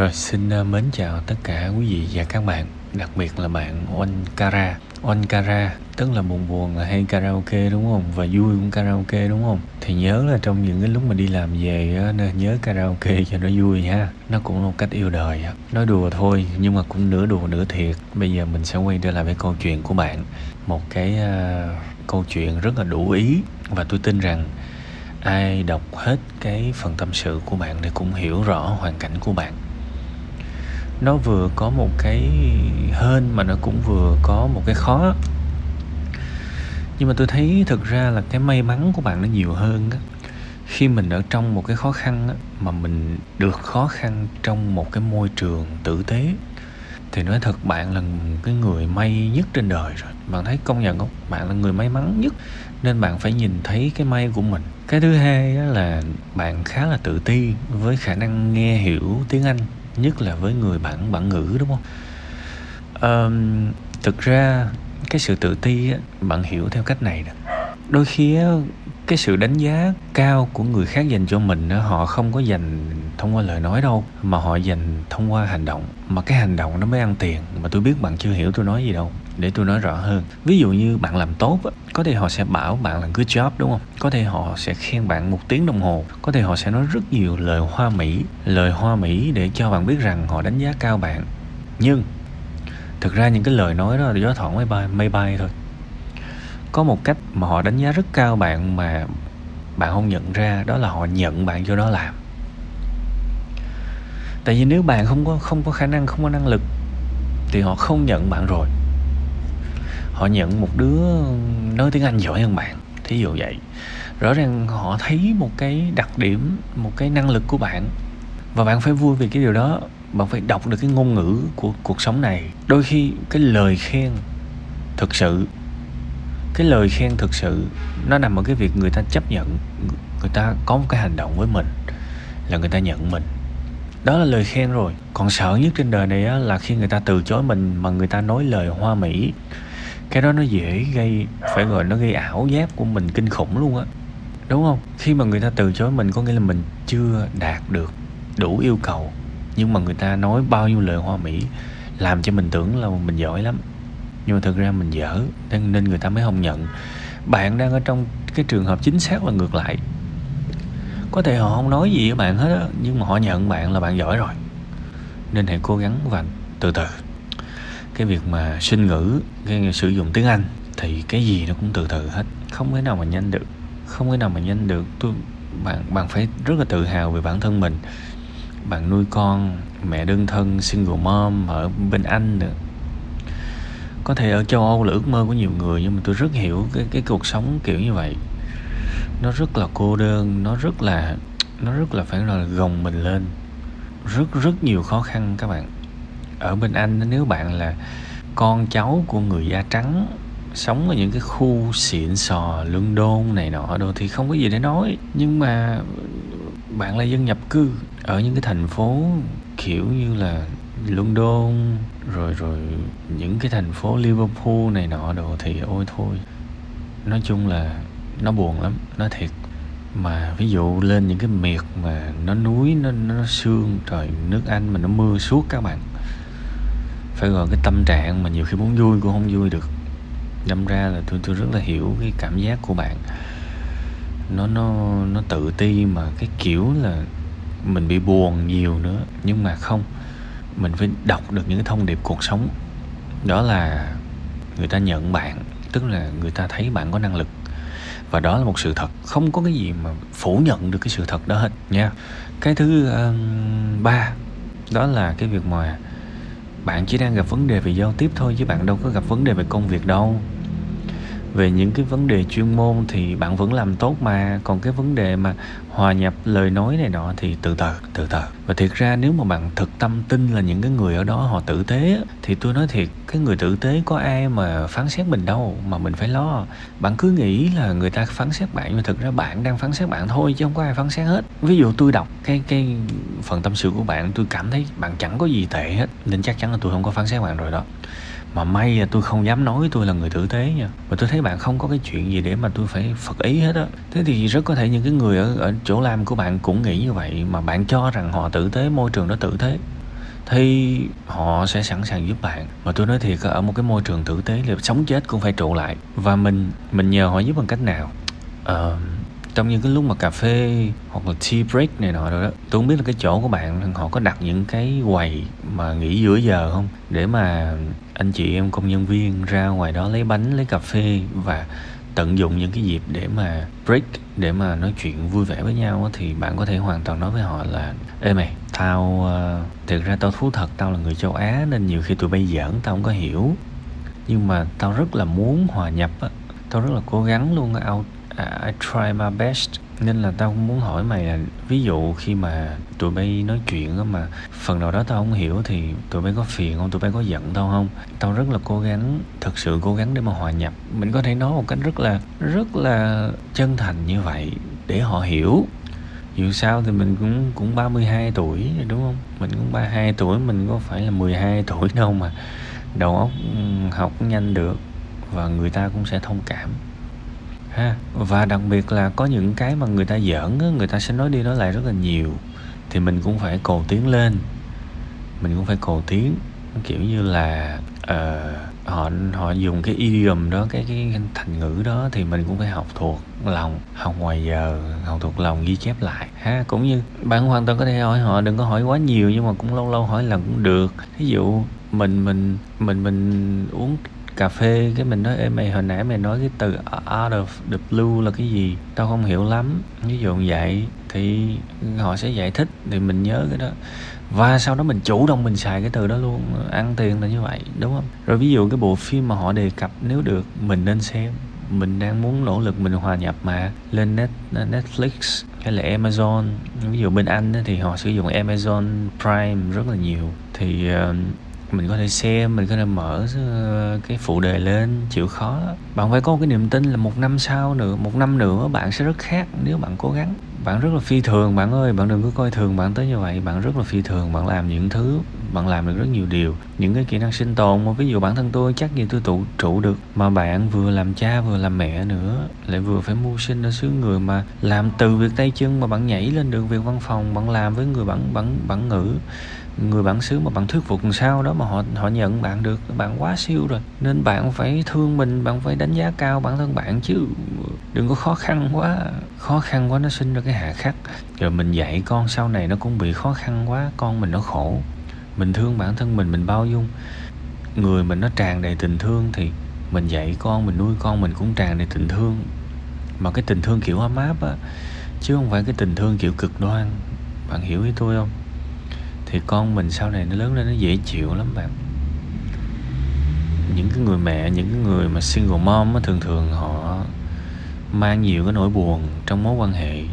Rồi xin ờ, mến chào tất cả quý vị và các bạn Đặc biệt là bạn Onkara. Onkara tức là buồn buồn là hay karaoke đúng không? Và vui cũng karaoke đúng không? Thì nhớ là trong những cái lúc mà đi làm về á, nên nhớ karaoke cho nó vui ha. Nó cũng là một cách yêu đời á. Nói đùa thôi nhưng mà cũng nửa đùa nửa thiệt. Bây giờ mình sẽ quay trở lại với câu chuyện của bạn. Một cái uh, câu chuyện rất là đủ ý. Và tôi tin rằng ai đọc hết cái phần tâm sự của bạn thì cũng hiểu rõ hoàn cảnh của bạn nó vừa có một cái hên mà nó cũng vừa có một cái khó. Nhưng mà tôi thấy thực ra là cái may mắn của bạn nó nhiều hơn á. Khi mình ở trong một cái khó khăn á, mà mình được khó khăn trong một cái môi trường tử tế thì nói thật bạn là cái người may nhất trên đời rồi. Bạn thấy công nhận không? Bạn là người may mắn nhất nên bạn phải nhìn thấy cái may của mình. Cái thứ hai là bạn khá là tự ti với khả năng nghe hiểu tiếng anh nhất là với người bản bản ngữ đúng không? Um, thực ra cái sự tự ti á, bạn hiểu theo cách này nè. Đôi khi á, cái sự đánh giá cao của người khác dành cho mình á, họ không có dành thông qua lời nói đâu mà họ dành thông qua hành động. Mà cái hành động nó mới ăn tiền. Mà tôi biết bạn chưa hiểu tôi nói gì đâu để tôi nói rõ hơn, ví dụ như bạn làm tốt có thể họ sẽ bảo bạn là good job, đúng không? Có thể họ sẽ khen bạn một tiếng đồng hồ, có thể họ sẽ nói rất nhiều lời hoa mỹ, lời hoa mỹ để cho bạn biết rằng họ đánh giá cao bạn. Nhưng, thực ra những cái lời nói đó là gió thoảng máy bay máy bay thôi. Có một cách mà họ đánh giá rất cao bạn mà bạn không nhận ra, đó là họ nhận bạn cho đó làm. Tại vì nếu bạn không có không có khả năng, không có năng lực, thì họ không nhận bạn rồi họ nhận một đứa nói tiếng anh giỏi hơn bạn. Thí dụ vậy. Rõ ràng họ thấy một cái đặc điểm một cái năng lực của bạn. Và bạn phải vui vì cái điều đó. Bạn phải đọc được cái ngôn ngữ của cuộc sống này. Đôi khi cái lời khen thực sự cái lời khen thực sự nó nằm ở cái việc người ta chấp nhận người ta có một cái hành động với mình là người ta nhận mình. Đó là lời khen rồi. Còn sợ nhất trên đời này á, là khi người ta từ chối mình mà người ta nói lời hoa mỹ cái đó nó dễ gây, phải gọi nó gây ảo giác của mình kinh khủng luôn á. Đúng không? Khi mà người ta từ chối mình có nghĩa là mình chưa đạt được đủ yêu cầu, nhưng mà người ta nói bao nhiêu lời hoa mỹ, làm cho mình tưởng là mình giỏi lắm. Nhưng mà thực ra mình dở, nên người ta mới không nhận. Bạn đang ở trong cái trường hợp chính xác là ngược lại. Có thể họ không nói gì với bạn hết á, nhưng mà họ nhận bạn là bạn giỏi rồi. Nên hãy cố gắng và từ từ cái việc mà sinh ngữ, cái sử dụng tiếng anh, thì cái gì nó cũng từ từ hết. Không thể nào mà nhanh được, không thể nào mà nhanh được. Tôi, bạn bạn phải rất là tự hào về bản thân mình. Bạn nuôi con, mẹ đơn thân, single mom, ở bên anh nữa có thể ở châu Âu là ước mơ của nhiều người, nhưng mà tôi rất hiểu cái cái cuộc sống kiểu như vậy. Nó rất là cô đơn, nó rất là, nó rất là phải là gồng mình lên. Rất rất nhiều khó khăn các bạn ở bên anh, nếu bạn là con cháu của người da trắng, sống ở những cái khu xịn sò London này nọ đồ thì không có gì để nói. Nhưng mà bạn là dân nhập cư ở những cái thành phố kiểu như là London rồi rồi những cái thành phố Liverpool này nọ đồ thì ôi thôi. Nói chung là nó buồn lắm nó thiệt. Mà ví dụ lên những cái miệt mà nó núi, nó nó sương, trời, nước Anh mà nó mưa suốt các bạn phải gọi cái tâm trạng mà nhiều khi muốn vui cũng không vui được. Đâm ra là tôi tôi rất là hiểu cái cảm giác của bạn. Nó nó nó tự ti mà cái kiểu là mình bị buồn nhiều nữa. Nhưng mà không mình phải đọc được những cái thông điệp cuộc sống. Đó là người ta nhận bạn tức là người ta thấy bạn có năng lực. Và đó là một sự thật. Không có cái gì mà phủ nhận được cái sự thật đó hết nha. Cái thứ uh, ba đó là cái việc mà bạn chỉ đang gặp vấn đề về giao tiếp thôi chứ bạn đâu có gặp vấn đề về công việc đâu về những cái vấn đề chuyên môn thì bạn vẫn làm tốt mà. Còn cái vấn đề mà hòa nhập lời nói này nọ thì từ từ từ từ. Và thiệt ra nếu mà bạn thực tâm tin là những cái người ở đó họ tử tế thì tôi nói thiệt, cái người tử tế có ai mà phán xét mình đâu mà mình phải lo. Bạn cứ nghĩ là người ta phán xét bạn nhưng thực ra bạn đang phán xét bạn thôi chứ không có ai phán xét hết. Ví dụ tôi đọc cái cái phần tâm sự của bạn, tôi cảm thấy bạn chẳng có gì tệ hết, nên chắc chắn là tôi không có phán xét bạn rồi đó mà may là tôi không dám nói tôi là người tử tế nha. Và tôi thấy bạn không có cái chuyện gì để mà tôi phải phật ý hết á. Thế thì rất có thể những cái người ở ở chỗ làm của bạn cũng nghĩ như vậy mà bạn cho rằng họ tử tế môi trường đó tử tế. Thì họ sẽ sẵn sàng giúp bạn. Mà tôi nói thiệt ở một cái môi trường tử tế là sống chết cũng phải trụ lại. Và mình mình nhờ họ giúp bằng cách nào? Uh, trong những cái lúc mà cà phê hoặc là tea break này nọ rồi đó tôi không biết là cái chỗ của bạn họ có đặt những cái quầy mà nghỉ giữa giờ không? Để mà anh chị em công nhân viên ra ngoài đó lấy bánh lấy cà phê và tận dụng những cái dịp để mà break để mà nói chuyện vui vẻ với nhau thì bạn có thể hoàn toàn nói với họ là ê mày tao ờ, uh, thực ra tao thú thật tao là người châu á nên nhiều khi tụi bay giỡn tao không có hiểu. Nhưng mà tao rất là muốn hòa nhập á tao rất là cố gắng luôn out À, I try my best. Nên là tao cũng muốn hỏi mày là, ví dụ khi mà tụi bay nói chuyện á mà phần nào đó tao không hiểu thì tụi bay có phiền không? Tụi bay có giận tao không? Tao rất là cố gắng, thực sự cố gắng để mà hòa nhập. Mình có thể nói một cách rất là rất là chân thành như vậy để họ hiểu. Dù sao thì mình cũng cũng 32 tuổi đúng không? Mình cũng 32 tuổi, mình có phải là 12 tuổi đâu mà đầu óc ừ, học nhanh được và người ta cũng sẽ thông cảm ha. Và đặc biệt là có những cái mà người ta giỡn á người ta sẽ nói đi nói lại rất là nhiều. Thì mình cũng phải cầu tiến lên. Mình cũng phải cầu tiến. Kiểu như là uh, họ họ dùng cái idiom đó cái cái thành ngữ đó thì mình cũng phải học thuộc lòng học ngoài giờ học thuộc lòng ghi chép lại. Ha cũng như bạn hoàn toàn có thể hỏi họ đừng có hỏi quá nhiều nhưng mà cũng lâu lâu hỏi lần cũng được. Ví dụ mình mình mình mình uống cà phê, cái mình nói Ê mày, hồi nãy mày nói cái từ out of the blue là cái gì? Tao không hiểu lắm. Ví dụ vậy thì họ sẽ giải thích, thì mình nhớ cái đó. Và sau đó mình chủ động mình xài cái từ đó luôn, ăn tiền là như vậy, đúng không? Rồi ví dụ cái bộ phim mà họ đề cập, nếu được, mình nên xem. Mình đang muốn nỗ lực mình hòa nhập mà, lên net, Netflix hay là Amazon. Ví dụ bên Anh thì họ sử dụng Amazon Prime rất là nhiều. Thì ờ, mình có thể xem, mình có thể mở ờ, cái phụ đề lên, chịu khó bạn phải có cái niềm tin là một năm sau nữa, một năm nữa bạn sẽ rất khác nếu bạn cố gắng. Bạn rất là phi thường, bạn ơi, bạn đừng có coi thường bạn tới như vậy. Bạn rất là phi thường, bạn làm những thứ, bạn làm được rất nhiều điều. Những cái kỹ năng sinh tồn mà ví dụ bản thân tôi, chắc gì tôi tụ, trụ được. Mà bạn vừa làm cha, vừa làm mẹ nữa, lại vừa phải mưu sinh ở xứ người mà làm từ việc tay chân mà bạn nhảy lên được việc văn phòng, bạn làm với người bản bản bản ngữ người bản xứ mà bạn thuyết phục làm sao đó mà họ họ nhận bạn được. Bạn quá siêu rồi, nên bạn phải thương mình, bạn phải đánh giá cao bản thân bạn chứ. Đừng có khó khăn quá, khó khăn quá nó sinh ra cái hạ khắc. Rồi mình dạy con sau này nó cũng bị khó khăn quá, con mình nó khổ. Mình thương bản thân mình mình bao dung. Người mình nó tràn đầy tình thương thì mình dạy con, mình nuôi con mình cũng tràn đầy tình thương. Mà cái tình thương kiểu ấm áp á, chứ không phải cái tình thương kiểu cực đoan. Bạn hiểu ý tôi không? Thì con mình sau này nó lớn lên nó dễ chịu lắm bạn. Những cái người mẹ những cái người mà single mom á, thường thường họ mang nhiều cái nỗi buồn trong mối quan hệ.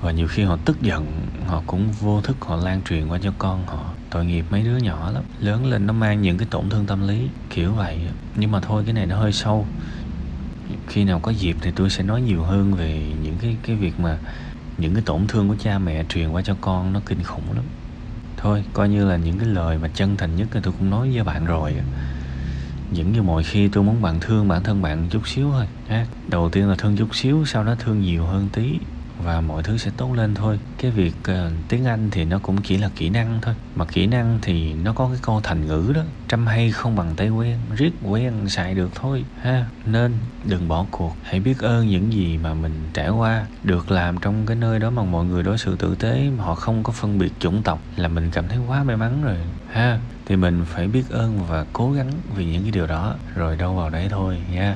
Và nhiều khi họ tức giận họ cũng vô thức họ lan truyền qua cho con họ. Tội nghiệp mấy đứa nhỏ lắm. Lớn lên nó mang những cái tổn thương tâm lý kiểu vậy. Nhưng mà thôi cái này nó hơi sâu. Khi nào có dịp thì tôi sẽ nói nhiều hơn về những cái cái việc mà những cái tổn thương của cha mẹ truyền qua cho con nó kinh khủng lắm thôi. Coi như là những cái lời mà chân thành nhất thì tôi cũng nói với bạn rồi. Những như mọi khi tôi muốn bạn thương bản thân bạn chút xíu thôi. Ha đầu tiên là thương chút xíu, sau đó thương nhiều hơn tí và mọi thứ sẽ tốt lên thôi. Cái việc uh, tiếng anh thì nó cũng chỉ là kỹ năng thôi mà kỹ năng thì nó có cái câu thành ngữ đó trăm hay không bằng tay quen riết quen xài được thôi ha. Nên đừng bỏ cuộc hãy biết ơn những gì mà mình trải qua được làm trong cái nơi đó mà mọi người đối xử tử tế họ không có phân biệt chủng tộc là mình cảm thấy quá may mắn rồi ha. Thì mình phải biết ơn và cố gắng vì những cái điều đó rồi đâu vào đấy thôi nha.